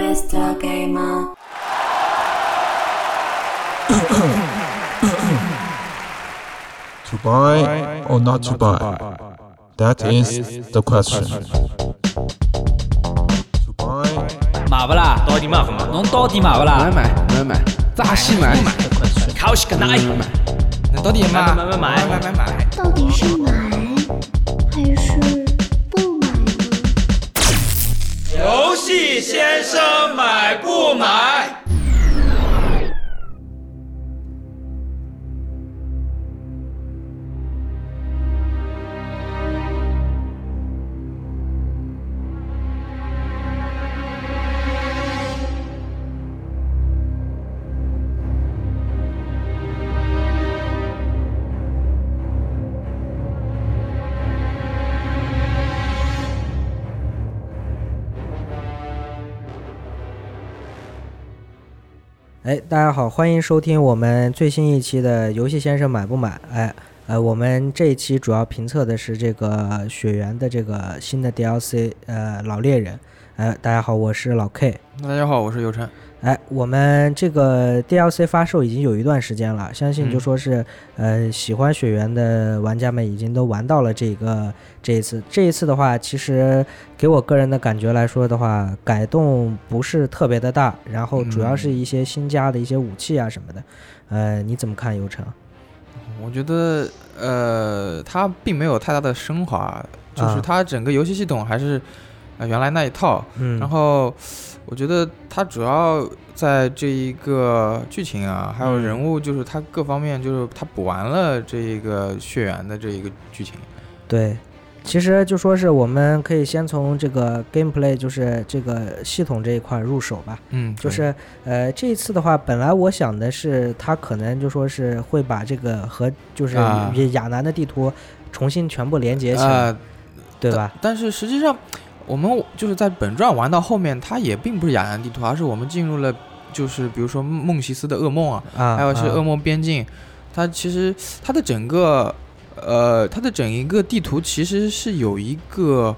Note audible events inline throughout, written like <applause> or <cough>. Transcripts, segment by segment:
Mr. Game On。To buy or not to buy, that is the question。买不啦？到底买不买？能到底买不啦？买买买买，咋西买？买买买买买，靠西个奶？买买买买买，到底是买？先生买不买？大家好，欢迎收听我们最新一期的《游戏先生买不买》。哎，呃，我们这一期主要评测的是这个雪原的这个新的 DLC，呃，老猎人。呃，大家好，我是老 K。大家好，我是游晨。哎，我们这个 DLC 发售已经有一段时间了，相信就嗯说是，呃，喜欢雪原的玩家们已经都玩到了这个这一次。这一次的话，其实给我个人的感觉来说的话，改动不是特别的大，然后主要是一些新加的一些武器啊什么的。呃，你怎么看，游程？我觉得呃，它并没有太大的升华，就是啊它整个游戏系统还是呃原来那一套。嗯，然后我觉得它主要在这一个剧情啊，还有嗯人物，就是它各方面，就是它补完了这一个血缘的这一个剧情。对，其实就说是我们可以先从这个 gameplay，就是这个系统这一块入手吧。嗯，就是呃，这一次的话，本来我想的是，它可能就说是会把这个和就是啊亚南的地图重新全部连接起来，呃，对吧？但是实际上，我们就是在本传玩到后面，它也并不是亚南地图，而是我们进入了，就是比如说梦西斯的噩梦啊，还有是噩梦边境，它其实它的整个，呃，它的整一个地图其实是有一个，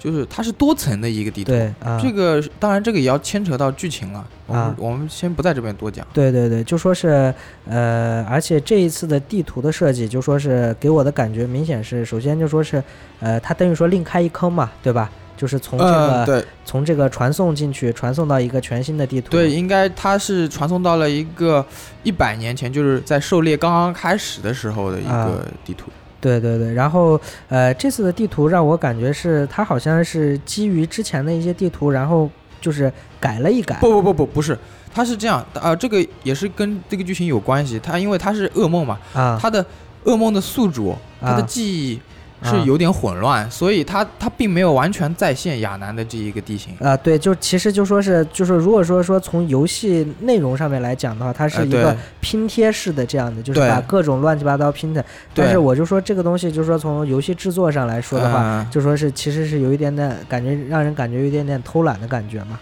就是它是多层的一个地图。对啊，这个当然，这个也要牵扯到剧情了。我们、啊我们先不在这边多讲。对对对，就说是呃，而且这一次的地图的设计，就说是给我的感觉明显是，首先就说是呃，它等于说另开一坑嘛，对吧？就是从这个、从这个传送进去，传送到一个全新的地图。对，应该它是传送到了一个一百年前，就是在狩猎刚刚开始的时候的一啊个地图。对对对，然后呃，这次的地图让我感觉是它好像是基于之前的一些地图，然后就是改了一改。不不不不不是，它是这样啊、这个也是跟这个剧情有关系。它因为它是噩梦嘛，啊，它的噩梦的宿主，他的啊记忆啊是有点混乱，所以它它并没有完全再现亚南的这一个地形。啊，对，就其实就说是，就是如果说说从游戏内容上面来讲的话，它是呃一个拼贴式的这样的，就是把各种乱七八糟拼的。但是我就说这个东西，就是说从游戏制作上来说的话，嗯就说是其实是有一点点感觉，让人感觉有一点点偷懒的感觉嘛。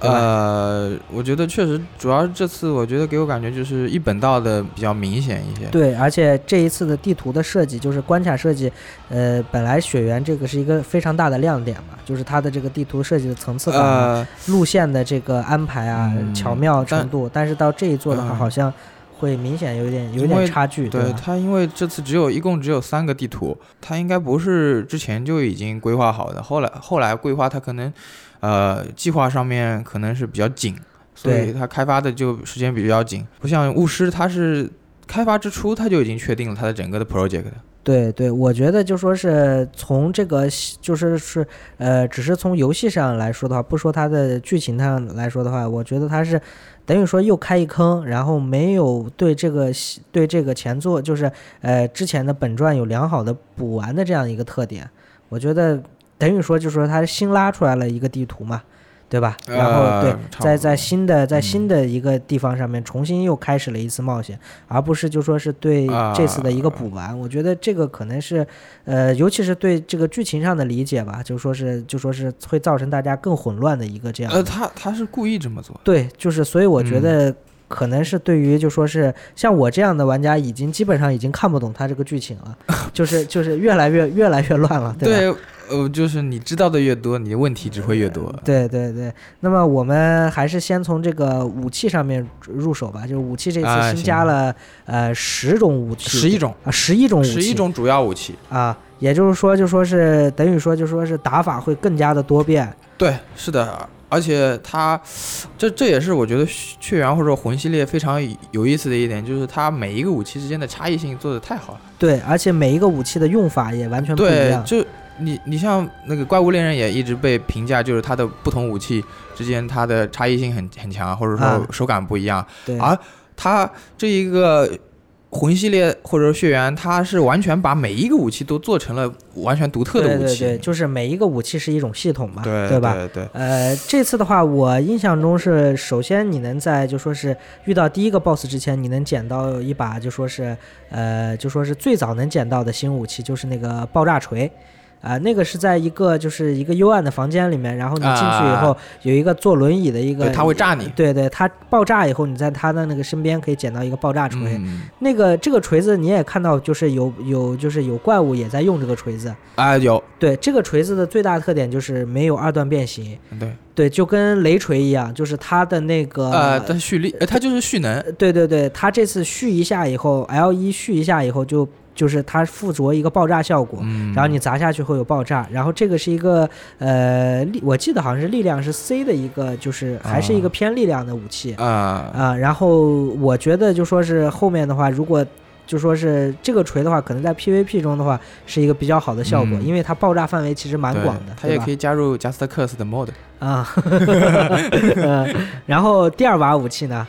呃，我觉得确实，主要这次我觉得给我感觉就是一本道的比较明显一些。对，而且这一次的地图的设计，就是关卡设计，呃，本来雪原这个是一个非常大的亮点嘛，就是它的这个地图设计的层次感路线的这个安排啊、嗯巧妙程度，但是到这一座的话，嗯好像会明显有点有点差距，对吧？它，因为这次只有一共只有三个地图，它应该不是之前就已经规划好的，后来后来规划它可能，呃，计划上面可能是比较紧，所以对它开发的就时间比较紧，不像巫师，它是开发之初它就已经确定了它的整个的 project。对对，我觉得就说是从这个就是是呃，只是从游戏上来说的话，不说它的剧情上来说的话，我觉得它是等于说又开一坑，然后没有对这个对这个前作就是呃之前的本传有良好的补完的这样一个特点，我觉得等于说就是说他新拉出来了一个地图嘛。对吧？然后呃对，在在新的在新嗯的一个地方上面重新又开始了一次冒险，而不是就说是对这次的一个啊补完。我觉得这个可能是，呃，尤其是对这个剧情上的理解吧，就说是就说是会造成大家更混乱的一个这样。呃，他他是故意这么做。对，就是所以我觉嗯得可能是对于就说是像我这样的玩家，已经基本上已经看不懂他这个剧情了，就是就是越来越越来越乱了，对吧？对，呃，就是你知道的越多，你的问题只会越多。对对对，那么我们还是先从这个武器上面入手吧。就是武器这次新加了、呃十种武器，十一种，啊，十一种武器，十一种主要武器。啊，也就是说，就说是等于说，就说是打法会更加的多变。对，是的，而且它，这这也是我觉得血缘或者魂系列非常有意思的一点，就是它每一个武器之间的差异性做的太好了。对，而且每一个武器的用法也完全不一样，。对就你你像那个怪物猎人也一直被评价，就是它的不同武器之间它的差异性很很强，或者啊说手感不一样。对，而它这一个魂系列或者说血缘，它是完全把每一个武器都做成了完全独特的武器。对对对，就是每一个武器是一种系统嘛，对吧？对对呃，这次的话，我印象中是，首先你能在就说是遇到第一个 BOSS 之前，你能捡到一把就说是呃，就说是最早能捡到的新武器，就是那个爆炸锤。啊、那个是在一个就是一个幽暗的房间里面，然后你进去以后、有一个坐轮椅的一个，对，它会炸你。对对，它爆炸以后，你在它的那个身边可以捡到一个爆炸锤。嗯那个这个锤子你也看到，就是有有就是有怪物也在用这个锤子。啊，有对，这个锤子的最大特点就是没有二段变形。对，对，就跟雷锤一样，就是它的那个呃，它蓄力，呃，它就是蓄能。对对对，它这次蓄一下以后，L 一蓄一下以后就就是它附着一个爆炸效果。嗯，然后你砸下去会有爆炸，然后这个是一个呃力，我记得好像是力量是 C 的一个，就是还是一个啊偏力量的武器啊，啊。然后我觉得就说是后面的话，如果就说是这个锤的话，可能在 PVP 中的话是一个比较好的效果，嗯因为它爆炸范围其实蛮广的，它也可以以加入 Just Cause 的 mod。啊。<laughs> 呃然后第二把武器呢？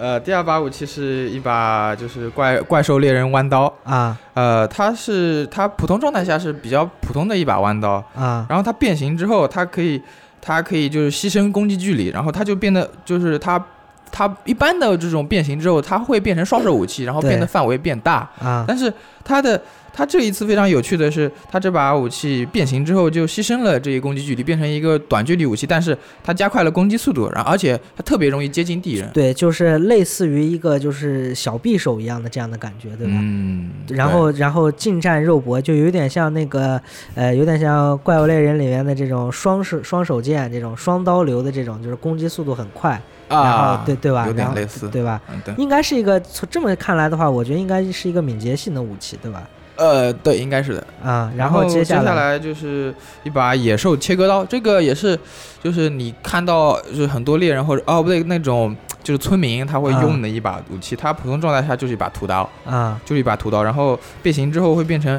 呃，第二把武器是一把就是怪怪兽猎人弯刀。啊呃，它是它普通状态下是比较普通的一把弯刀，啊然后它变形之后，它可以它可以就是牺牲攻击距离，然后它就变得就是它它一般的这种变形之后，它会变成双手武器，然后变得范围变大。啊但是它的它这一次非常有趣的是，它这把武器变形之后就牺牲了这一攻击距离，变成一个短距离武器，但是它加快了攻击速度，然后而且它特别容易接近敌人，对，就是类似于一个就是小匕首一样的这样的感觉，对吧？嗯，然后，然后近战肉搏就有点像那个，呃，有点像《怪物猎人》里面的这种双手双手剑，这种双刀流的这种，就是攻击速度很快，对然后啊，对对吧？有点类似，对吧？嗯对，应该是一个从这么看来的话，我觉得应该是一个敏捷性的武器，对吧？呃，对，应该是的。啊，然后接下来，来就是一把野兽切割刀，这个也是，就是你看到就是很多猎人或者哦不对那种就是村民他会啊用的一把武器，它普通状态下就是一把屠刀，啊。就是一把屠刀，然后变形之后会变成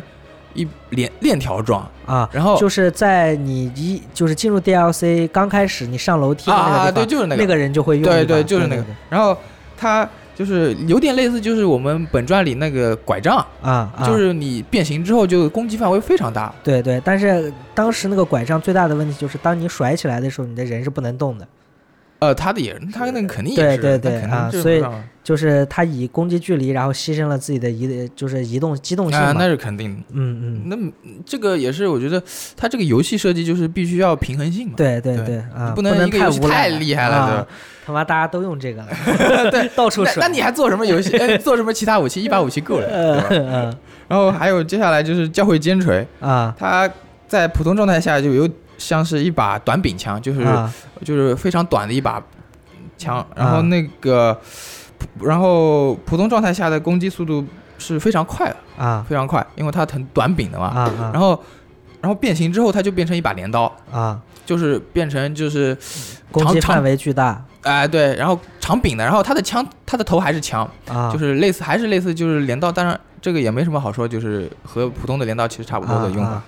一链链条状，啊，然后就是在你一就是进入 DLC 刚开始，你上楼梯的那个地方，啊啊对，就是那个，那个人就会用，对对就是那个。对然后它就是有点类似，就是我们本传里那个拐杖，啊，啊就是你变形之后就攻击范围非常大。对对，但是当时那个拐杖最大的问题就是，当你甩起来的时候，你的人是不能动的，呃，他的也，他那个肯定也是，对对对啊所以就是他以攻击距离，然后牺牲了自己的移，就是移动机动性啊，嘛。那是肯定的。嗯嗯，那这个也是，我觉得他这个游戏设计就是必须要平衡性嘛，对对对对啊，不不能一个游戏太厉害了啊他妈大家都用这个了，<laughs> 对，<laughs> 到处甩。那那你还做什么游戏？<laughs> 哎，做什么其他武器？一把武器够了，对吧？嗯然后还有接下来就是教会尖锤，啊他在普通状态下就有像是一把短柄枪，就是、啊。就是非常短的一把枪，然后啊。那个，然后普通状态下的攻击速度是非常快的，啊。非常快，因为它很短柄的嘛。啊啊。然后，然后变形之后，它就变成一把镰刀，啊！就是变成就是攻击范围巨大。哎、对，然后长柄的，然后它的枪，它的头还是枪，啊，就是类似还是类似就是镰刀，当然这个也没什么好说，就是和普通的镰刀其实差不多的用法。啊啊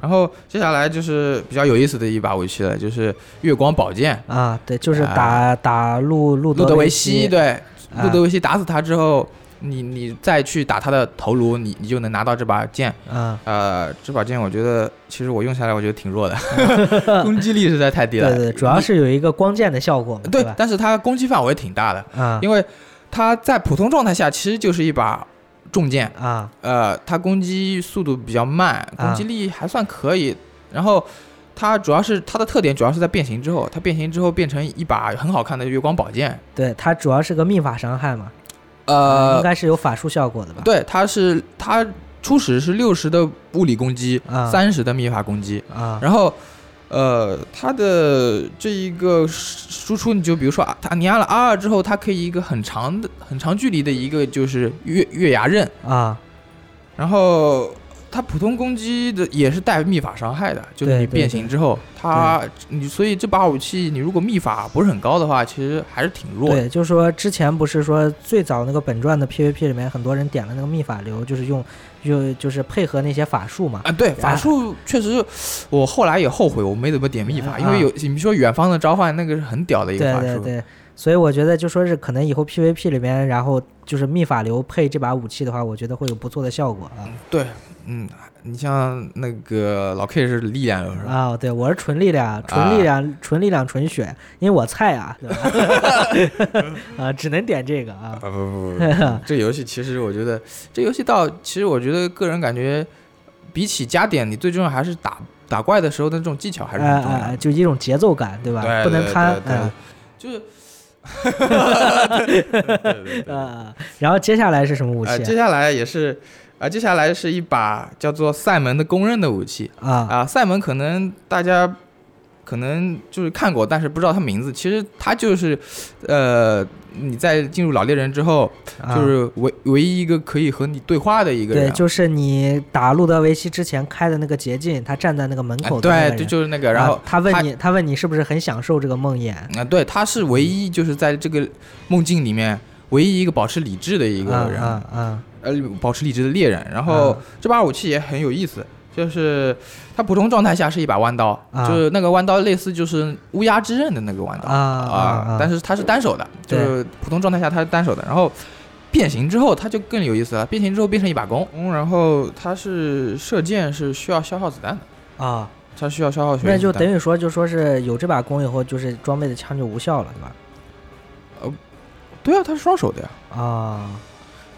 然后接下来就是比较有意思的一把武器了，就是月光宝剑。啊，对，就是打打路路路德维希希，，对，啊。路德维希打死他之后，你你再去打他的头颅，你你就能拿到这把剑。啊，呃，这把剑我觉得其实我用下来我觉得挺弱的，<laughs> 攻击力实在太低了。对对，主要是有一个光剑的效果嘛，对但是它攻击范围挺大的，啊因为它在普通状态下其实就是一把重剑，啊呃，它攻击速度比较慢，攻击力还算可以。然后它主要是它的特点主要是在变形之后，它变形之后变成一把很好看的月光宝剑。对，它主要是个秘法伤害嘛，呃应，该是有法术效果的吧？对，它是它初始是六十的物理攻击，啊三十的秘法攻击，啊然后。呃，它的这一个输出，你就比如说啊，它你按了 R 二之后，它可以一个很长的、很长距离的一个就是月月牙刃，啊。然后它普通攻击的也是带秘法伤害的，就是你对对变形之后，它你所以这把武器你如果秘法不是很高的话，其实还是挺弱的。对，就是说之前不是说最早那个本传的 PVP 里面，很多人点了那个秘法流，就是用就就是配合那些法术嘛。啊，对，法术确实，我后来也后悔我没怎么点秘法，啊因为有你说远方的召唤那个是很屌的一个对法术，对对，所以我觉得就说是可能以后 PVP 里面，然后就是秘法流配这把武器的话，我觉得会有不错的效果啊。对，嗯，你像那个老 K 是力量是吧？啊，对，我是纯力量，纯力量，纯力量，纯血，因为我菜啊，对吧？<laughs> 啊，只能点这个啊。不不不不，这游戏其实我觉得，这游戏到其实我觉得个人感觉，比起加点，你最重要还是打打怪的时候的这种技巧还是重要的。哎，就一种节奏感，对吧？对不能贪就是。<laughs> <laughs> 啊，然后接下来是什么武呃，器接下来也是，啊，接下来是一把叫做赛门的公认的武器啊？啊。赛门可能大家可能就是看过，但是不知道它名字。其实它就是，呃，你在进入老猎人之后，啊就是唯唯一一个可以和你对话的一个人对，。就是你打路德维希之前开的那个捷径，他站在那个门啊口对，人就就是那个，然后啊他问你，他问你是不是很享受这个梦魇？啊，对，他是唯一就是在这个梦境里面唯一一个保持理智的一个人，啊啊呃，保持理智的猎人。然后、啊这把武器也很有意思，就是它普通状态下是一把弯刀，啊就是那个弯刀类似就是乌鸦之刃的那个弯刀啊但是它是单手的，就是普通状态下它是单手的，然后。变形之后，它就更有意思了。变形之后变成一把弓，嗯然后它是射箭是需要消耗子弹的，啊啊！它需要消耗血那就等于说，就说是有这把弓以后，就是装备的枪就无效了，对吧？呃对啊，它是双手的呀。啊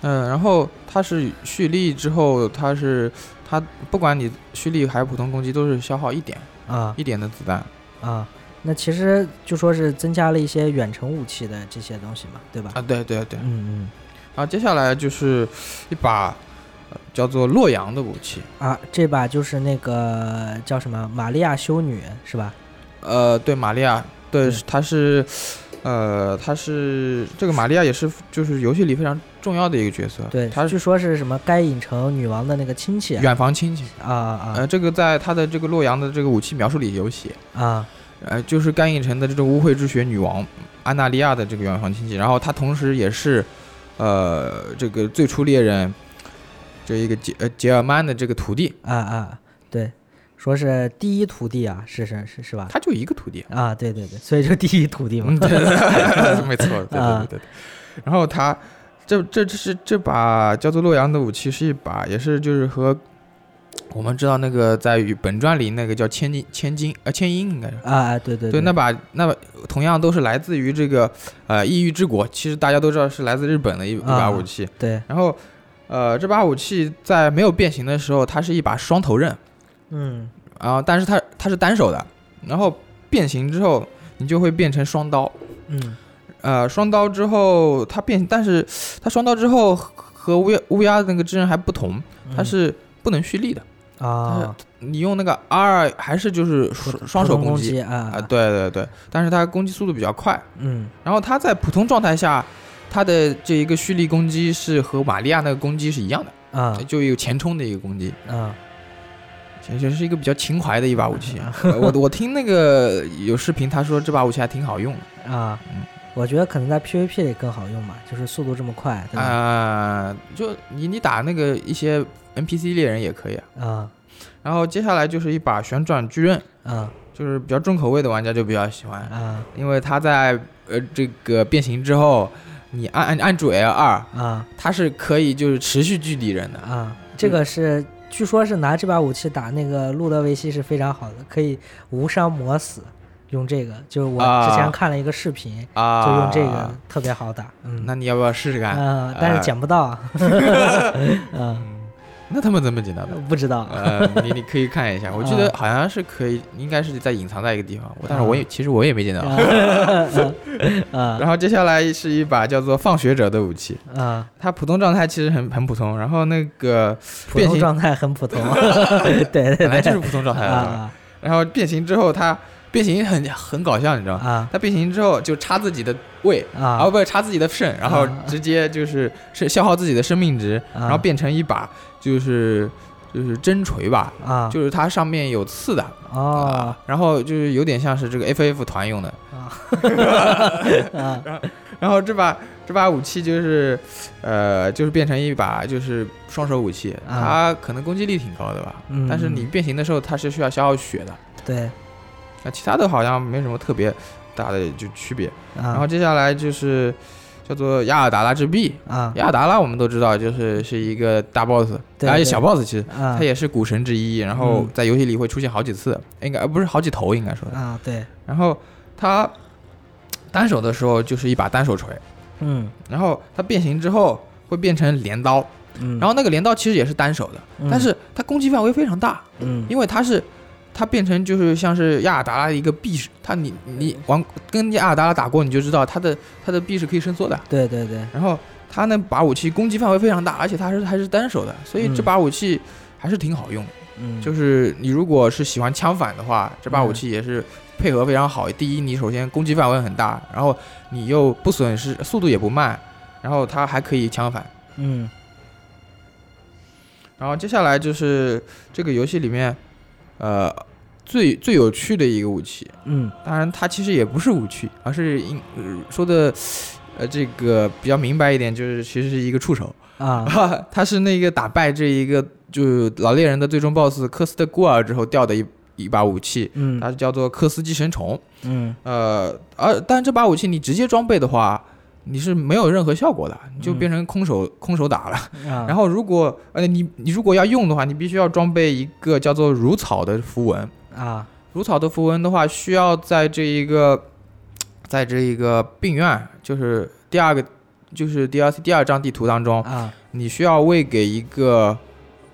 嗯，然后它是蓄力之后，它是它不管你蓄力还是普通攻击，都是消耗一点啊一点的子弹。啊！那其实就说是增加了一些远程武器的这些东西嘛，对吧？啊，对对对。嗯然后接下来就是一把、呃叫做洛阳的武器。嗯啊，这把就是那个叫什么玛利亚修女是吧？呃，对，玛利亚，对对，她是，呃，他是这个玛利亚也是就是游戏里非常重要的一个角色。对，他据说是什么该影城女王的那个亲戚啊远房亲戚。啊啊呃，这个在他的这个洛阳的这个武器描述里有写。啊呃，就是甘影城的这种污秽之血女王安娜利亚的这个远房亲戚，然后他同时也是，呃，这个最初猎人这一个杰呃杰尔曼的这个徒弟，啊啊！对，说是第一徒弟啊，是是是是吧？他就一个徒弟，啊，对对对，所以就第一徒弟嘛嗯，。对对对，<laughs> 没错，对对啊对对对。然后他这这这是这把叫做洛阳的武器是一把，也是就是和我们知道那个在于本传里那个叫千金千金呃千英应该是。啊，对对对，那把那把同样都是来自于这个呃异域之国，其实大家都知道是来自日本的一一把啊武器。对，然后，呃，这把武器在没有变形的时候，它是一把双头刃，嗯。然后但是它它是单手的，然后变形之后你就会变成双刀。嗯。呃，双刀之后它变，但是它双刀之后和和乌鸦乌鸦那个之刃还不同，它嗯是不能蓄力的。啊，你用那个 R 还是就是双双手攻击啊。啊，对对对，但是它攻击速度比较快。嗯。然后它在普通状态下，它的这一个蓄力攻击是和玛利亚那个攻击是一样的，啊。就有前冲的一个攻击，啊其实是一个比较情怀的一把武器。啊我我听那个有视频，他说这把武器还挺好用的啊嗯！我觉得可能在 PVP 里更好用嘛，就是速度这么快，对吧？啊、就你你打那个一些 NPC 猎人也可以啊。啊然后接下来就是一把旋转巨刃，啊就是比较重口味的玩家就比较喜欢，啊因为它在呃这个变形之后，你按按按住 L 二，啊它是可以就是持续距离人的。啊！这个是据说是拿这把武器打那个路德维希是非常好的，可以无伤磨死。用这个，就是我之前啊看了一个视频，啊，就用这个特别好打。嗯，那你要不要试试看？嗯，但是啊捡不到。<laughs> <laughs> 嗯 <laughs> 那他们怎么捡到的？不知道。<laughs> 呃，你你可以看一下，我记得啊好像是可以，应该是在隐藏在一个地方，我但是我也其实我也没捡到。啊 <laughs> 然后接下来是一把叫做放学者的武器，啊，它普通状态其实很很普通，然后那个变形普通状态很普通。对对对，本来就是普通状态，啊。然后变形之后它变形很很搞笑，你知道吗？啊。它变形之后就插自己的胃，啊。哦不是插自己的肾，然后啊。直接就是是消耗自己的生命值，啊。然后变成一把就是就是针锤吧，啊。就是它上面有刺的啊。然后就是有点像是这个 FF 团用的，<laughs> 啊。然后这把这把武器就是呃就是变成一把就是双手武器，啊它可能攻击力挺高的吧，嗯。但是你变形的时候它是需要消耗血的，对。那其他的好像没什么特别大的就区别。啊。然后接下来就是叫做亚尔达拉之臂。啊。亚尔达拉我们都知道，就是是一个大 boss，而且小 boss 其实啊他也是古神之一，然后嗯。在游戏里会出现好几次，应该呃不是好几头应该说的。啊对。然后他单手的时候就是一把单手锤，嗯。然后他变形之后会变成镰刀，嗯，然后那个镰刀其实也是单手的，嗯。但是它攻击范围非常大，嗯。因为它是它变成就是像是亚尔达拉的一个臂式，它你你玩跟亚尔达拉打过你就知道它的它的臂是可以伸缩的，对对对然后它那把武器攻击范围非常大，而且它是还是单手的，所以这嗯把武器还是挺好用的。嗯就是你如果是喜欢枪反的话，这把武器也是配合非常好。第一，你首先攻击范围很大，然后你又不损失速度也不慢，然后它还可以枪反。嗯然后接下来就是这个游戏里面，呃，最最有趣的一个武器。嗯当然，它其实也不是武器，而是应、呃说的，呃，这个比较明白一点，就是其实是一个触手。啊 <laughs> 它是那个打败这一个就老猎人的最终 BOSS 科斯的孤儿之后掉的一一把武器，嗯它叫做科斯寄生虫。嗯呃，而但这把武器你直接装备的话，你是没有任何效果的，你就嗯变成空手、空手打了。啊，<laughs> 然后如果呃你你如果要用的话，你必须要装备一个叫做如草的符文。啊如草的符文的话，需要在这一个，<tsk> 在这一个病院，就是第二个，就是 DLC 第二张地图当中，啊你需要喂给一个，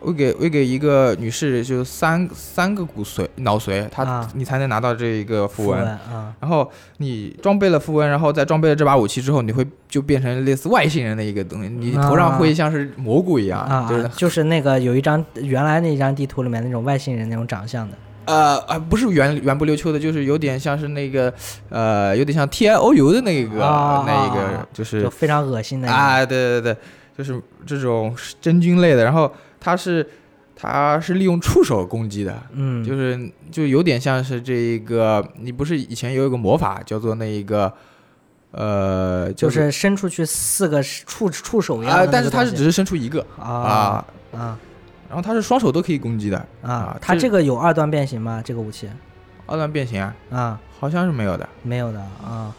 喂给喂给一个女士，就三三个骨髓脑髓，她、啊。你才能拿到这一个符文。啊。然后你装备了符文，然后再装备了这把武器之后，你会就变成类似外星人的一个东西，你头上会像是蘑菇一样，啊就是就是那个有一张原来那张地图里面那种外星人那种长相的。呃啊，不是圆圆不溜秋的，就是有点像是那个呃，有点像 T I O U 的那个、啊那一个就是就非常恶心的啊，对对对，就是这种真菌类的，然后它是它是利用触手攻击的。嗯就是就有点像是这一个，你不是以前有一个魔法叫做那一个，呃，就是伸出去四个触触手一样但是它是只是伸出一个啊啊，啊然后它是双手都可以攻击的啊啊，它这个有二段变形吗？这个武器二段变形啊，啊好像是没有的。没有的啊。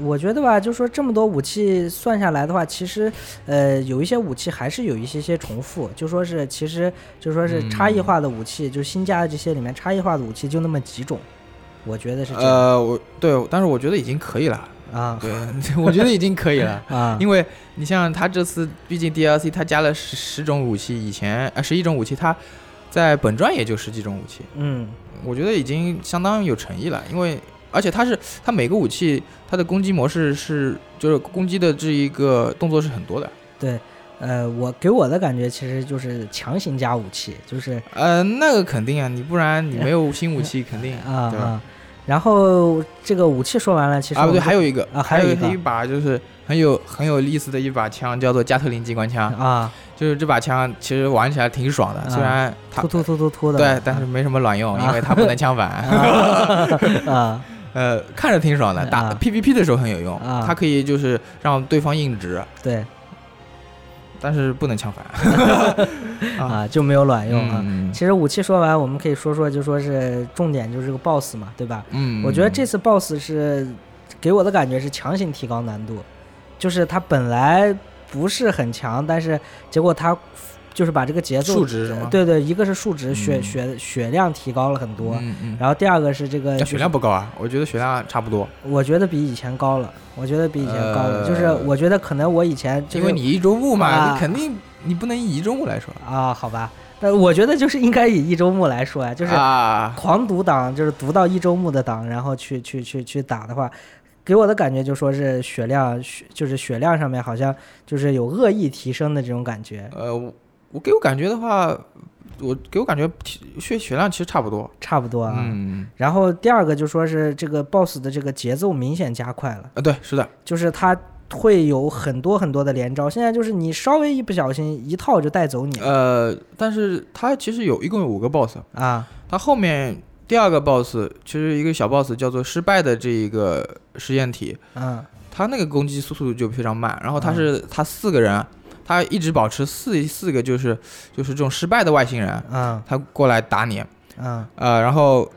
我觉得吧，就说这么多武器算下来的话，其实，呃，有一些武器还是有一些些重复，就说是其实就说是差异化的武器，就是新加的这些里面差异化的武器就那么几种，我觉得是这样、呃，我对，但是我觉得已经可以了。啊对，<laughs> 我觉得已经可以了。<laughs> 啊，因为你像他这次，毕竟 DLC 他加了十十种武器，以前啊十一种武器，他在本传也就十几种武器，嗯我觉得已经相当有诚意了。因为而且它是它每个武器它的攻击模式是就是攻击的这一个动作是很多的。对，呃，我给我的感觉其实就是强行加武器，就是呃，那个肯定啊，你不然你没有新武器肯定？<laughs> 啊啊。然后这个武器说完了，其实啊，不对，还有一个啊还有一个一把就是很有很有意思的一把枪，叫做加特林机关枪。啊，就是这把枪其实玩起来挺爽的，虽然它突突突突突的，对，但是没什么卵用，因为它不能枪反。<laughs> 啊 <laughs> 呃，看着挺爽的，打啊 PVP 的时候很有用，啊它可以就是让对方硬直，对但是不能枪反。<laughs> <laughs> 啊就没有卵用啊。嗯其实武器说完，我们可以说说，就说是重点就是这个 BOSS 嘛，对吧？嗯，我觉得这次 BOSS 是给我的感觉是强行提高难度，就是他本来不是很强，但是结果他就是把这个节奏数值是吗？对对，一个是数值血嗯。血血量提高了很多，然后第二个是这个、就是血量不高啊，我觉得血量差不多，我觉得比以前高了，我觉得比以前高了，就是呃我觉得可能我以前、就是、因为你一周目嘛，啊你肯定你不能以一周目来说啊，好吧，但我觉得就是应该以一周目来说啊，就是啊，狂读档，就是读到一周目的档，然后去去去去打的话，给我的感觉就说是血量，血就是血量上面好像就是有恶意提升的这种感觉，呃，我我给我感觉的话，我给我感觉体血血量其实差不多。差不多啊。嗯，然后第二个就说是这个 BOSS 的这个节奏明显加快了，啊，对，是的，就是他会有很多很多的连招，现在就是你稍微一不小心一套就带走你呃，但是它其实有一共有五个 boss，啊它后面第二个 boss 其实一个小 boss 叫做失败的这一个实验体，嗯它那个攻击速度就非常慢，然后它是它四个人，他一直保持四四个就是就是这种失败的外星人，嗯他过来打你，嗯呃，然后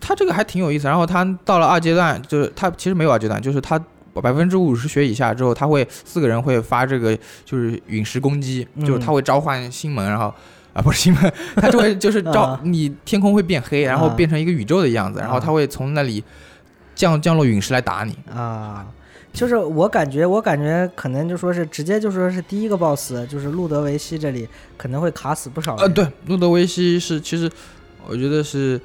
他这个还挺有意思。然后他到了二阶段，就是他其实没有二阶段，就是他百分之五十血以下之后，他会四个人会发这个就是陨石攻击，就是他会召唤星门，然后。啊，不是星门，<laughs> 他就会就是召啊你天空会变黑，然后啊变成一个宇宙的样子，然后他会从那里降降落陨石来打你。啊，就是我感觉，我感觉可能就说是直接就说是第一个 boss，就是路德维希这里可能会卡死不少人。呃，对，路德维希是其实我觉得是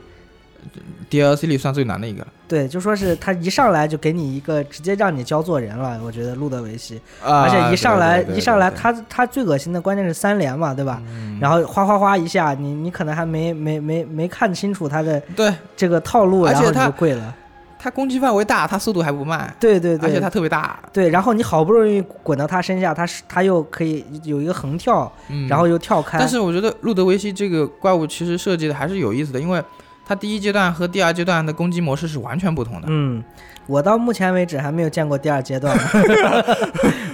DLC 里算最难的一个了。对，就说是他一上来就给你一个直接让你教做人了，我觉得路德维希，啊而且一上来一上来他他最恶心的关键是三连嘛，对吧？嗯然后哗哗哗一下，你你可能还没没没没看清楚他的对这个套路，然后就跪了。他攻击范围大，它速度还不慢，对对对，而且它特别大，对，然后你好不容易滚到他身下，他是他又可以有一个横跳，嗯，然后又跳开。但是我觉得路德维希这个怪物其实设计的还是有意思的，因为它第一阶段和第二阶段的攻击模式是完全不同的。嗯，我到目前为止还没有见过第二阶段。啊，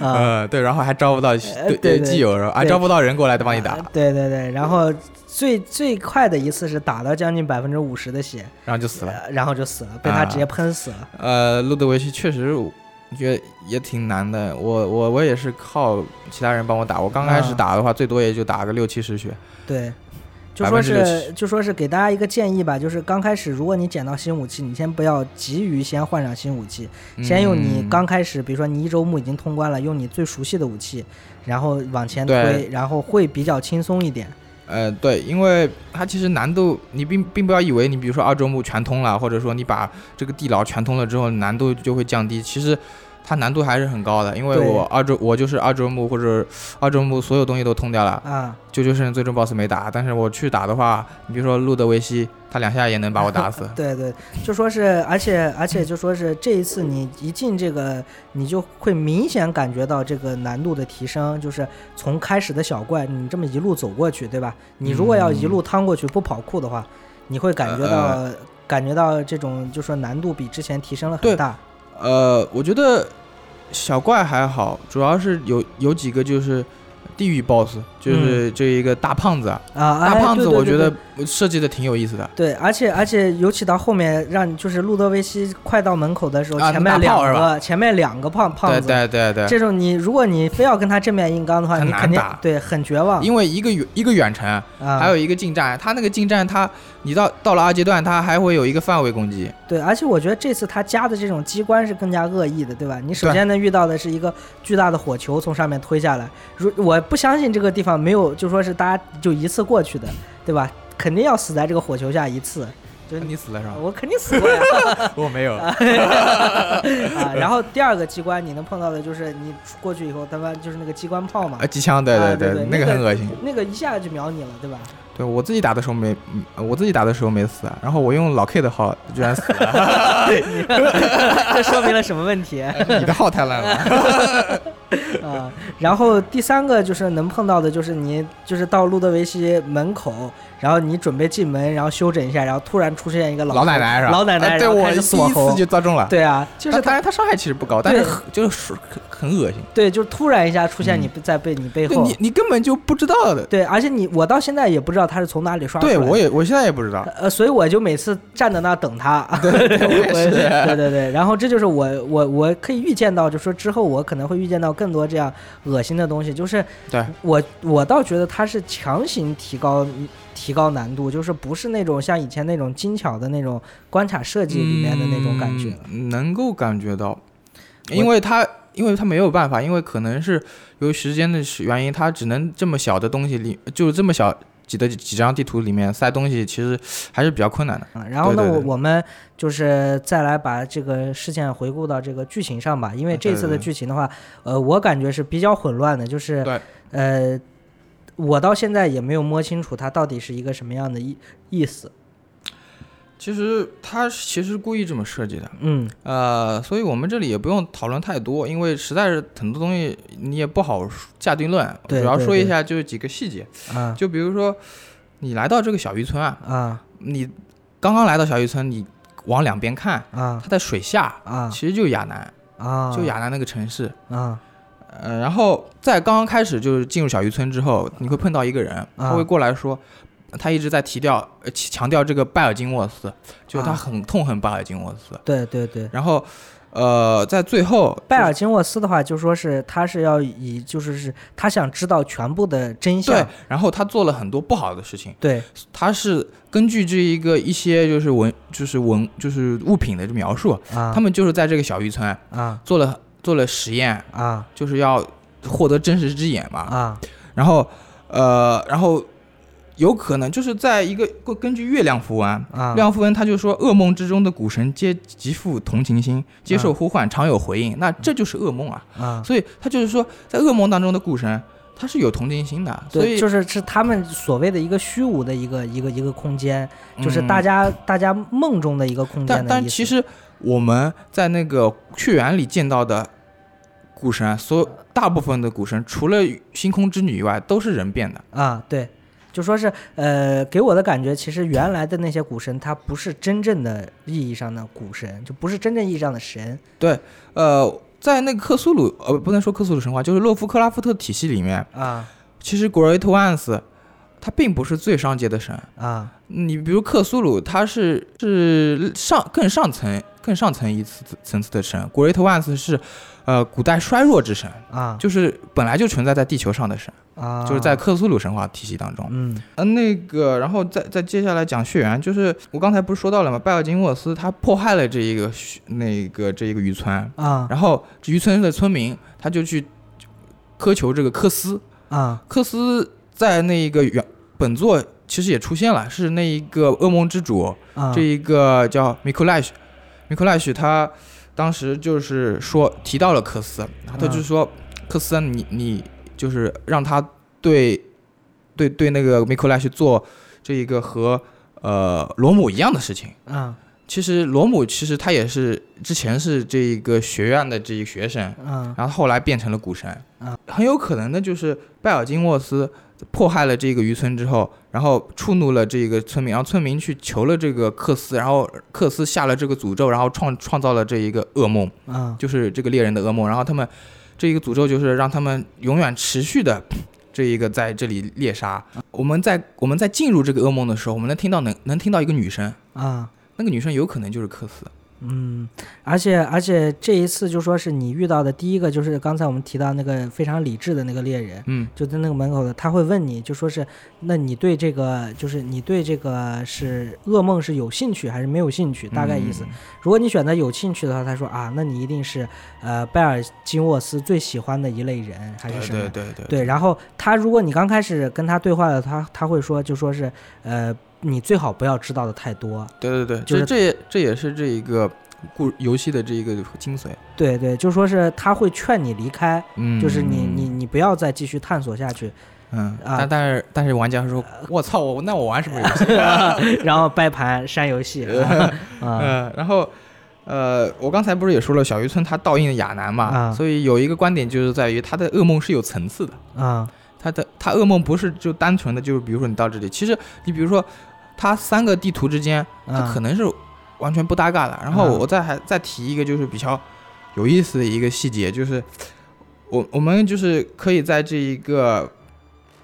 <laughs> <laughs> 呃，对，然后还招不到对对基友，是吧还招不到人过来帮你打啊，对对对，然后最最快的一次是打到将近百分之五十的血，然后就死了。呃然后就死了，被他啊直接喷死了。呃，路德维希确实，我觉得也挺难的。我我我也是靠其他人帮我打，我刚开始啊打的话，最多也就打个六七十血。对，就说是就说是给大家一个建议吧，就是刚开始如果你捡到新武器，你先不要急于先换上新武器，先用你嗯刚开始，比如说你一周目已经通关了，用你最熟悉的武器，然后往前推，然后会比较轻松一点。呃，对，因为它其实难度，你并并不要以为你比如说二周目全通了，或者说你把这个地牢全通了之后，难度就会降低。其实它难度还是很高的，因为我二周我就是二周目或者二周目所有东西都通掉了，啊，就就剩最终 BOSS 没打。但是我去打的话，你比如说路德维希，他两下也能把我打死。<laughs> 对对，就说是，而且而且就说是这一次你一进这个，你就会明显感觉到这个难度的提升，就是从开始的小怪，你这么一路走过去，对吧？你如果要一路趟过去不跑酷的话，你会感觉到、感觉到这种就说难度比之前提升了很大。呃，我觉得小怪还好，主要是有有几个就是地狱 BOSS，就是这一个大胖子。啊，大哎胖子我觉得设计的挺有意思的。对，而且而且尤其到后面，让就是路德维希快到门口的时候，啊前面两个前面两个胖胖对子，对对对，这种你如果你非要跟他正面硬刚的话，很你肯定对很绝望。因为一个远一个远程，啊，还有一个近战，他那个近战，他你到到了二阶段，它还会有一个范围攻击。对，而且我觉得这次他加的这种机关是更加恶意的，对吧？你首先能遇到的是一个巨大的火球从上面推下来，如我不相信这个地方没有就说是大家就一次过去的，对吧？肯定要死在这个火球下一次，就你死了是吧？我肯定死过呀。<laughs> 我没有。<laughs> 啊，然后第二个机关你能碰到的就是你过去以后，他妈就是那个机关炮嘛啊，，机枪，对啊对对，那个很恶心。那个一下就秒你了，对吧？对我自己打的时候没，嗯我自己打的时候没死，啊然后我用老 K 的号居然死了，<laughs> <laughs> 这说明了什么问题？你的号太烂了。<laughs> 啊，然后第三个就是能碰到的，就是你就是到路德维希门口，然后你准备进门，然后休整一下，然后突然出现一个老老奶奶是吧？老奶奶，啊对我一次就遭中了。对啊，就是当他然他伤害其实不高，但是就是很很恶心。对，就突然一下出现你在背你背后你，你根本就不知道的。对，而且你我到现在也不知道他是从哪里刷出来的。对我也我现在也不知道。呃，所以我就每次站在那等他。<laughs> 对对对，然后这就是我我我可以预见到，就说之后我可能会预见到更多这样恶心的东西。就是对我我倒觉得它是强行提高提高难度，就是不是那种像以前那种精巧的那种关卡设计里面的那种感觉。嗯能够感觉到，因为它因为他没有办法，因为可能是由于时间的原因，他只能这么小的东西里，就是这么小几的几张地图里面塞东西，其实还是比较困难的。嗯，然后呢，我我们就是再来把这个事件回顾到这个剧情上吧，因为这次的剧情的话，呃，我感觉是比较混乱的，就是呃，我到现在也没有摸清楚它到底是一个什么样的意意思。其实他其实故意这么设计的，嗯。呃，所以我们这里也不用讨论太多，因为实在是很多东西你也不好下定论。主要说一下就是几个细节，啊。就比如说你来到这个小渔村啊，啊。你刚刚来到小渔村，你往两边看，啊。它在水下，啊。其实就是亚南，啊！就亚南那个城市。啊。呃，然后在刚刚开始就是进入小渔村之后，你会碰到一个人，他啊会过来说，他一直在提调呃强调这个拜尔金沃斯，就是他啊。很痛恨拜尔金沃斯。对对对，然后，呃，在最后，拜尔金沃斯的话，就说是他是要以就是是他想知道全部的真相。对，，然后他做了很多不好的事情，对。他是根据这一个一些就是文就是文就是物品的描述，啊，他们就是在这个小渔村啊。做了做了实验，啊。就是要获得真实之眼嘛。啊。然后，呃，然后有可能就是在一个根根据月亮符文，啊月亮符文他就说噩梦之中的古神皆极富同情心，接受啊呼唤，常有回应。那这就是噩梦啊。啊！所以他就是说，在噩梦当中的古神，他是有同情心的。所对，以就是是他们所谓的一个虚无的一个一个一个空间，就是嗯大家、大家梦中的一个空间但但其实我们在那个血缘里见到的古神，所大部分的古神，除了星空之女以外，都是人变的。啊，对，就说是呃，给我的感觉，其实原来的那些古神，他不是真正的意义上的古神，就不是真正意义上的神。对呃，在那个克苏鲁，呃，不能说克苏鲁神话，就是洛夫克拉夫特体系里面，啊。其实 Great Ones 他并不是最上界的神。啊。你比如克苏鲁，他是是上更上层、更上层一次层次的神，Great Ones 是呃古代衰弱之神，啊。就是本来就存在在地球上的神，啊，就是在克苏鲁神话体系当中。嗯。呃，那个，然后再再接下来讲血缘，就是我刚才不是说到了吗？拜尔金沃斯他迫害了这一个那个这一个渔村，啊。然后这渔村的村民他就去苛求这个克斯，啊。克斯在那一个原本作其实也出现了，是那一个噩梦之主，啊这一个叫米库莱什，米库莱什他当时就是说提到了克斯，他就说克斯你你就是让他对对对那个米库莱去做这一个和呃罗姆一样的事情。啊。其实罗姆其实他也是之前是这一个学院的这一个学生，啊。然后后来变成了股神啊，很有可能的就是拜尔金沃斯迫害了这个渔村之后，然后触怒了这个村民，然后村民去求了这个克斯，然后克斯下了这个诅咒，然后创创造了这一个噩梦，啊。就是这个猎人的噩梦，然后他们这一个诅咒就是让他们永远持续的。<sniffs> 这一个在这里猎杀，我们在我们在进入这个噩梦的时候，我们能听到能能听到一个女声，啊。那个女生有可能就是克斯，嗯，而且而且这一次就说是你遇到的第一个就是刚才我们提到那个非常理智的那个猎人，嗯，就在那个门口的，他会问你，就说是，那你对这个就是你对这个是噩梦是有兴趣还是没有兴趣？大概意思。嗯如果你选择有兴趣的话，他说啊，那你一定是呃拜尔金沃斯最喜欢的一类人，还是什么？对对对对，然后他如果你刚开始跟他对话的，他他会说，就说是呃，你最好不要知道的太多。对对对，就是这这也这也是这一个故游戏的这一个精髓。对对，就说是他会劝你离开，嗯，就是你你你不要再继续探索下去，嗯，啊。但但是但是玩家说，我操，我那我玩什么游戏？<laughs> 然后掰盘删游戏。<laughs> <laughs> 嗯，然后。呃，我刚才不是也说了，小渔村它倒映的亚男嘛，啊。所以有一个观点就是在于他的噩梦是有层次的，啊。它的他噩梦不是就单纯的就是比如说你到这里，其实你比如说它三个地图之间，它啊可能是完全不搭嘎的。然后啊我再还再提一个就是比较有意思的一个细节，就是我我们就是可以在这一个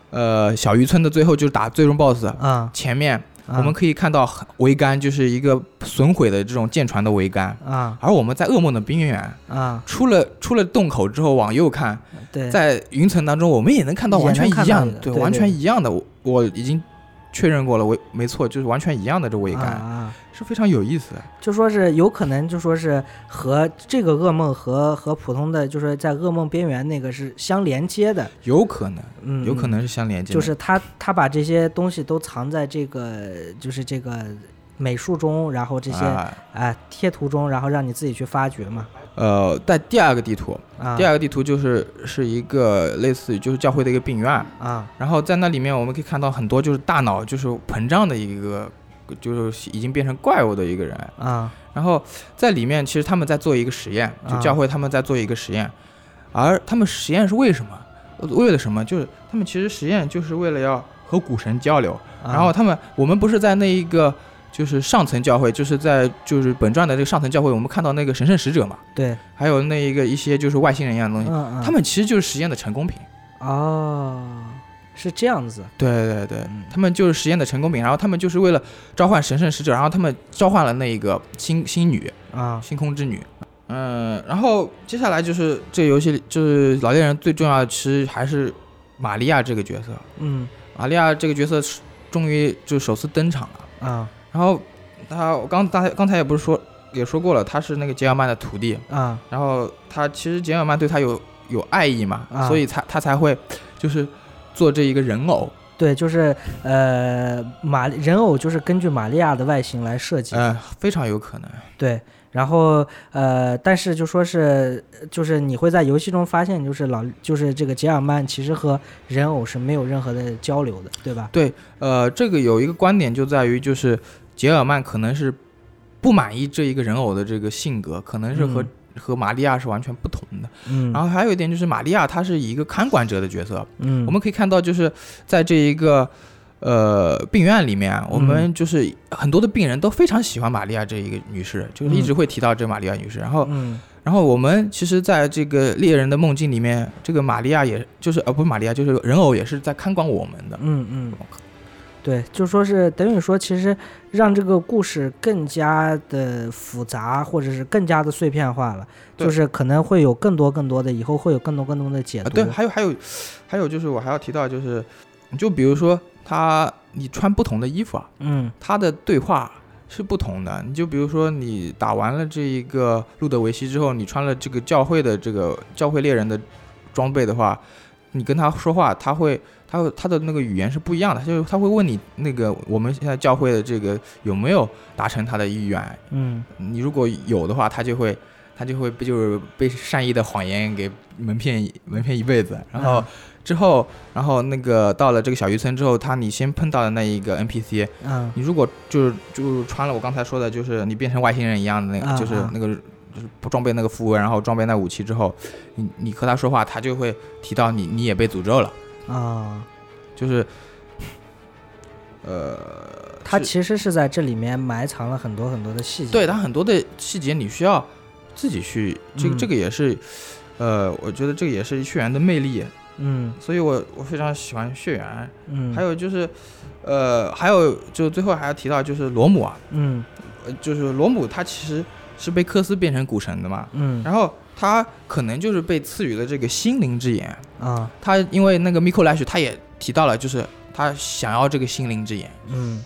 呃小渔村的最后就是打最终 BOSS 啊，前面，啊我们可以看到很桅杆就是一个损毁的这种舰船的桅杆。啊而我们在噩梦的边缘，啊，出了出了洞口之后往右看，对，在云层当中，我们也能看到完全一样，对，到一个对完全一样的。我我已经确认过了，我没错，就是完全一样的这桅啊杆，啊，是非常有意思的。就说是有可能，就说是和这个噩梦和和普通的，就是在噩梦边缘那个是相连接的，有可能，嗯，嗯。有可能是相连接的，就是他他把这些东西都藏在这个就是这个美术中，然后这些啊。哎贴图中，然后让你自己去发掘嘛。呃，在第二个地图，啊，第二个地图就是是一个类似于就是教会的一个病院，啊。然后在那里面我们可以看到很多就是大脑就是膨胀的一个，就是已经变成怪物的一个人，啊。然后在里面其实他们在做一个实验，就啊教会他们在做一个实验，而他们实验是为什么？呃为了什么？就是他们其实实验就是为了要和古神交流，啊。然后他们我们不是在那一个。就是上层教会，就是在就是本传的这个上层教会，我们看到那个神圣使者嘛，对，还有那一个一些就是外星人一样的东西，嗯嗯，他们其实就是实验的成功品。哦是这样子，对对对，嗯他们就是实验的成功品，然后他们就是为了召唤神圣使者，然后他们召唤了那一个星星女，啊星空之女。嗯，然后接下来就是这个游戏里，就是老猎人最重要的，其实还是玛利亚这个角色。嗯玛利亚这个角色是终于就首次登场了。啊然后他，我刚才刚才也不是说也说过了，他是那个杰尔曼的徒弟。啊然后他其实杰尔曼对他有有爱意嘛，啊所以才他才会就是做这一个人偶。对，就是呃玛人偶就是根据玛利亚的外形来设计的，呃，非常有可能。对，然后呃，但是就说是，就是你会在游戏中发现，就是老就是这个杰尔曼其实和人偶是没有任何的交流的，对吧？对，呃，这个有一个观点就在于，就是杰尔曼可能是不满意这一个人偶的这个性格，可能是和、嗯和玛利亚是完全不同的。嗯，然后还有一点就是，玛利亚她是以一个看管者的角色，嗯，我们可以看到，就是在这一个呃病院里面，我们就是很多的病人都非常喜欢玛利亚这一个女士，就是一直会提到这玛利亚女士。然后，嗯然后我们其实在这个猎人的梦境里面，这个玛利亚也就是呃不是玛利亚，就是人偶也是在看管我们的。嗯嗯，对，就说是等于说，其实让这个故事更加的复杂，或者是更加的碎片化了，就是可能会有更多更多的，以后会有更多更多的解啊，读。对，还有还有还有就是我还要提到就是，就比如说他你穿不同的衣服啊，嗯他的对话是不同的。你就比如说你打完了这一个路德维希之后，你穿了这个教会的这个教会猎人的装备的话，你跟他说话，他会。他会他的那个语言是不一样的，就是他会问你那个我们现在教会的这个有没有达成他的意愿，嗯。你如果有的话，他就会他就会被就是被善意的谎言给蒙骗蒙骗一辈子。然后嗯。之后，然后那个到了这个小渔村之后，他你先碰到的那一个 NPC，嗯。你如果就是就是穿了我刚才说的，就是你变成外星人一样的那个，啊就是啊那个就是装备那个符文，然后装备那武器之后，你你和他说话，他就会提到你你也被诅咒了，啊，就是呃，是它其实是在这里面埋藏了很多很多的细节。对他很多的细节你需要自己去，这个嗯。这个也是，呃，我觉得这个也是血缘的魅力，嗯。所以我我非常喜欢血缘。嗯，还有就是，呃，还有就最后还要提到就是罗姆啊，嗯。呃就是罗姆他其实是被科斯变成古神的嘛，嗯。然后他可能就是被赐予了这个心灵之眼，啊他因为那个 Miko Lash 他也提到了，就是他想要这个心灵之眼，嗯。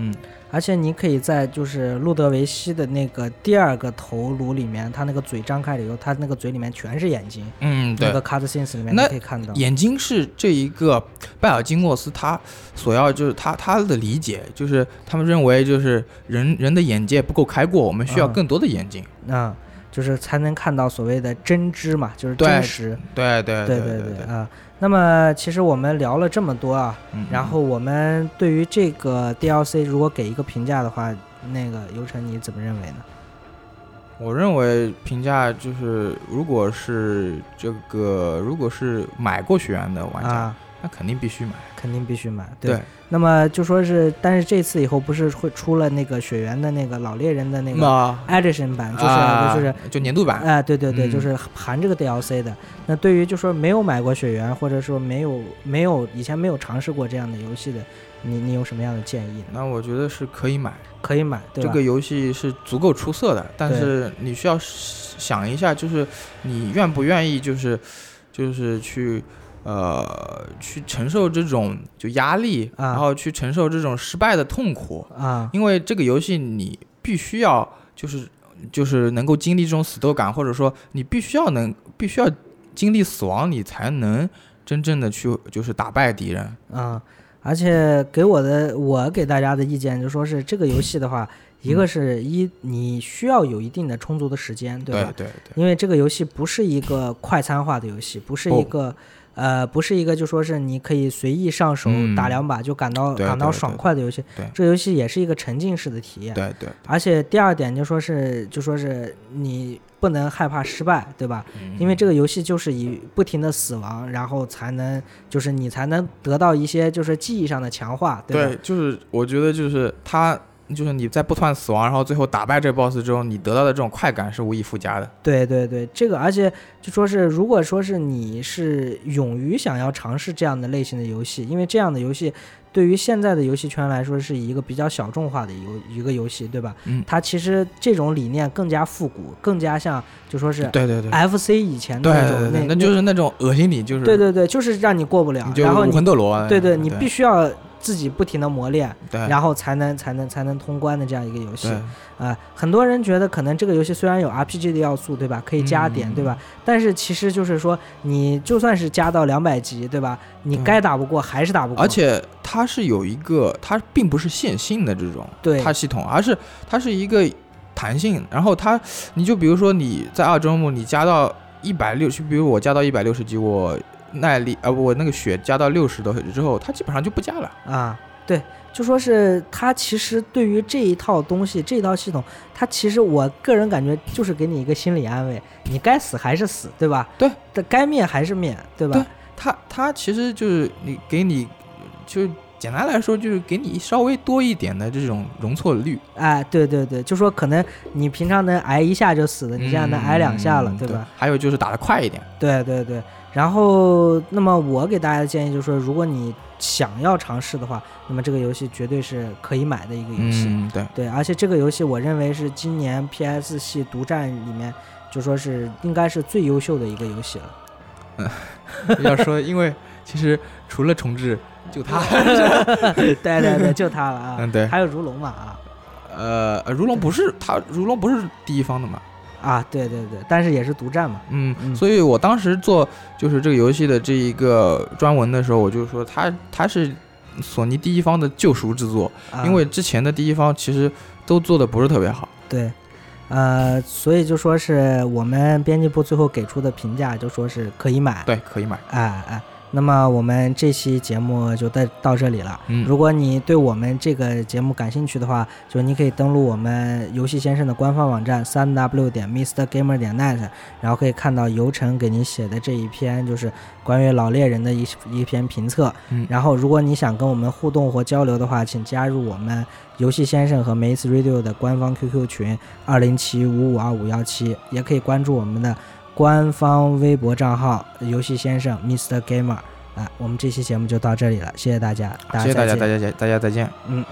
嗯，而且你可以在就是路德维希的那个第二个头颅里面，他那个嘴张开了以后，他那个嘴里面全是眼睛。嗯，对那，个 cut scenes 里面那你可以看到。眼睛是这一个拜尔金莫斯他所要就是他他的理解，就是他们认为就是人人的眼界不够开阔，我们需要嗯更多的眼睛。啊、就是才能看到所谓的真知嘛，就是真实。对对对对对啊。那么其实我们聊了这么多啊，嗯然后我们对于这个 DLC 如果给一个评价的话，那个游晨你怎么认为呢？我认为评价就是，如果是这个如果是买过血缘的玩家，啊，那肯定必须买。肯定必须买。对那么就说是，但是这次以后不是会出了那个雪原的那个老猎人的那个 Edition 版，就是、啊就是。就年度版，哎，对对对，嗯就是含这个 DLC 的。那对于就说没有买过雪原，或者说没有没有以前没有尝试过这样的游戏的，你你有什么样的建议呢？那我觉得是可以买。可以买，对？这个游戏是足够出色的，但是你需要想一下，就是你愿不愿意，就是就是去呃去承受这种就压力，啊然后去承受这种失败的痛苦，啊因为这个游戏你必须要就是就是能够经历这种死斗感，或者说你必须要能必须要经历死亡，你才能真正的去就是打败敌人。啊！而且给我的我给大家的意见就说是这个游戏的话，一个是一你需要有一定的充足的时间，对吧？对对对，因为这个游戏不是一个快餐化的游戏，不是一个呃，不是一个就说是你可以随意上手嗯打两把就感到感到爽快的游戏。对这游戏也是一个沉浸式的体验。对对，而且第二点就说是就说是你不能害怕失败，对吧？嗯因为这个游戏就是以不停的死亡，然后才能就是你才能得到一些就是记忆上的强化，对吧？对，就是我觉得就是他。就是你在不断死亡，然后最后打败这 boss 之后，你得到的这种快感是无以复加的。对对对，这个而且就说是，如果说是你是勇于想要尝试这样的类型的游戏，因为这样的游戏对于现在的游戏圈来说是一个比较小众化的游一个游戏，对吧？嗯它其实这种理念更加复古，更加像就说是对对对，FC 以前的那种对对，那那就是那种恶心你，就是对对对，就是让你过不了然后魂斗罗，对对，你必须须要自己不停的磨练，对，然后才能才能才能通关的这样一个游戏。对啊、很多人觉得可能这个游戏虽然有 RPG 的要素，对吧？可以加点，嗯对吧？但是其实就是说，你就算是加到两百级，对吧？你该打不过还是打不过。而且它是有一个，它并不是线性的这种对它系统，而是它是一个弹性。然后它，你就比如说你在二周目你加到一百六十，比如我加到一百六十级，我耐力啊、不我那个血加到六十多之后，它基本上就不加了。啊，对，就说是它其实对于这一套东西，这一套系统，它其实我个人感觉就是给你一个心理安慰，你该死还是死，对吧？对，该灭还是灭，对吧？对它它其实就是你给你，就简单来说就是给你稍微多一点的这种容错率。哎，对对对，就说可能你平常能挨一下就死了，你现在能挨两下了，嗯对吧？？还有就是打得快一点。对对对，然后那么我给大家的建议就是说，如果你想要尝试的话，那么这个游戏绝对是可以买的一个游戏。嗯，对。对，而且这个游戏我认为是今年 PS 系独占里面，就说是应该是最优秀的一个游戏了。嗯 <laughs> 要说，因为其实除了重置，就它，<laughs> 对对对，就它了啊。嗯，对，还有如龙嘛啊呃，呃如龙不是它，如龙不是第一方的嘛，啊，对对对，但是也是独占嘛。嗯，嗯。所以我当时做就是这个游戏的这一个专文的时候，我就说它它是索尼第一方的救赎之作，啊、因为之前的第一方其实都做的不是特别好，对，呃，所以就说是我们编辑部最后给出的评价，就说是可以买。对，可以买，哎哎，那么我们这期节目就到到这里了。嗯，如果你对我们这个节目感兴趣的话，就你可以登录我们游戏先生的官方网站三 w 点 mrgamer 点 net，然后可以看到游晨给您写的这一篇就是关于老猎人的一一篇评测。嗯然后如果你想跟我们互动或交流的话，请加入我们游戏先生和 Maze Radio 的官方 QQ 群二零七五五二五幺七，也可以关注我们的官方微博账号游戏先生 mister gamer 啊我们这期节目就到这里了谢谢大家大家再见。嗯。